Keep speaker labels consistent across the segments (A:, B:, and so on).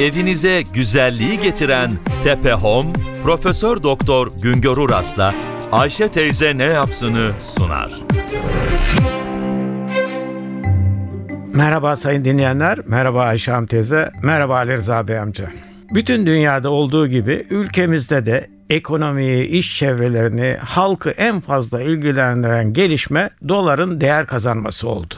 A: Evinize güzelliği getiren Tepe Home, Profesör Doktor Güngör Uras'la Ayşe teyze ne yapsını sunar.
B: Merhaba sayın dinleyenler, merhaba Ayşe Hanım teyze, merhaba Ali Rıza Bey amca. Bütün dünyada olduğu gibi ülkemizde de ekonomiyi, iş çevrelerini, halkı en fazla ilgilendiren gelişme doların değer kazanması oldu.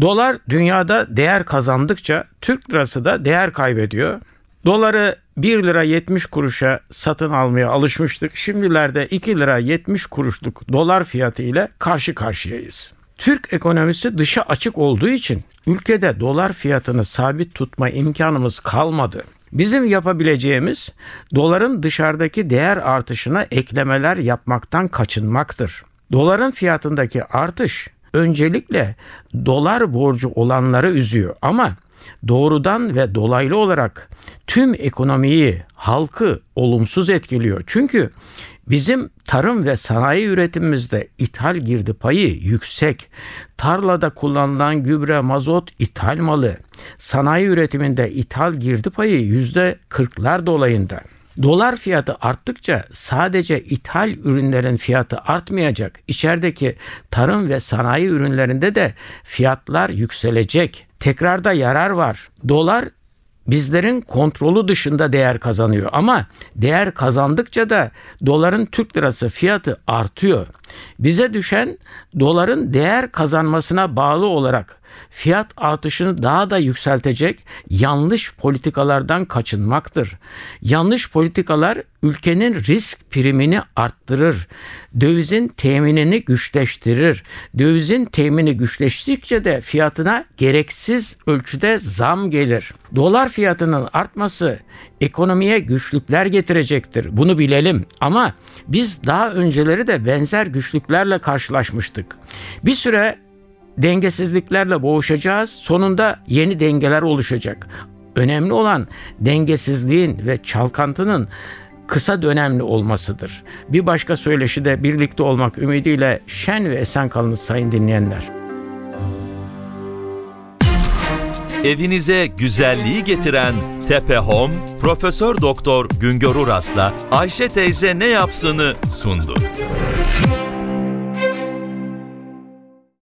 B: Dolar dünyada değer kazandıkça Türk lirası da değer kaybediyor. Doları 1 lira 70 kuruşa satın almaya alışmıştık. Şimdilerde 2 lira 70 kuruşluk dolar fiyatı ile karşı karşıyayız. Türk ekonomisi dışa açık olduğu için ülkede dolar fiyatını sabit tutma imkanımız kalmadı. Bizim yapabileceğimiz doların dışarıdaki değer artışına eklemeler yapmaktan kaçınmaktır. Doların fiyatındaki artış öncelikle dolar borcu olanları üzüyor ama doğrudan ve dolaylı olarak tüm ekonomiyi, halkı olumsuz etkiliyor. Çünkü Bizim tarım ve sanayi üretimimizde ithal girdi payı yüksek. Tarlada kullanılan gübre, mazot ithal malı. Sanayi üretiminde ithal girdi payı yüzde kırklar dolayında. Dolar fiyatı arttıkça sadece ithal ürünlerin fiyatı artmayacak. İçerideki tarım ve sanayi ürünlerinde de fiyatlar yükselecek. Tekrarda yarar var. Dolar bizlerin kontrolü dışında değer kazanıyor. Ama değer kazandıkça da doların Türk lirası fiyatı artıyor. Bize düşen doların değer kazanmasına bağlı olarak fiyat artışını daha da yükseltecek yanlış politikalardan kaçınmaktır. Yanlış politikalar ülkenin risk primini arttırır. Dövizin teminini güçleştirir. Dövizin temini güçleştikçe de fiyatına gereksiz ölçüde zam gelir. Dolar fiyatının artması ekonomiye güçlükler getirecektir. Bunu bilelim ama biz daha önceleri de benzer güçlüklerle karşılaşmıştık. Bir süre dengesizliklerle boğuşacağız. Sonunda yeni dengeler oluşacak. Önemli olan dengesizliğin ve çalkantının kısa dönemli olmasıdır. Bir başka söyleşi de birlikte olmak ümidiyle şen ve esen kalınız sayın dinleyenler.
A: Evinize güzelliği getiren Tepe Home, Profesör Doktor Güngör Uras'la Ayşe teyze ne yapsını sundu.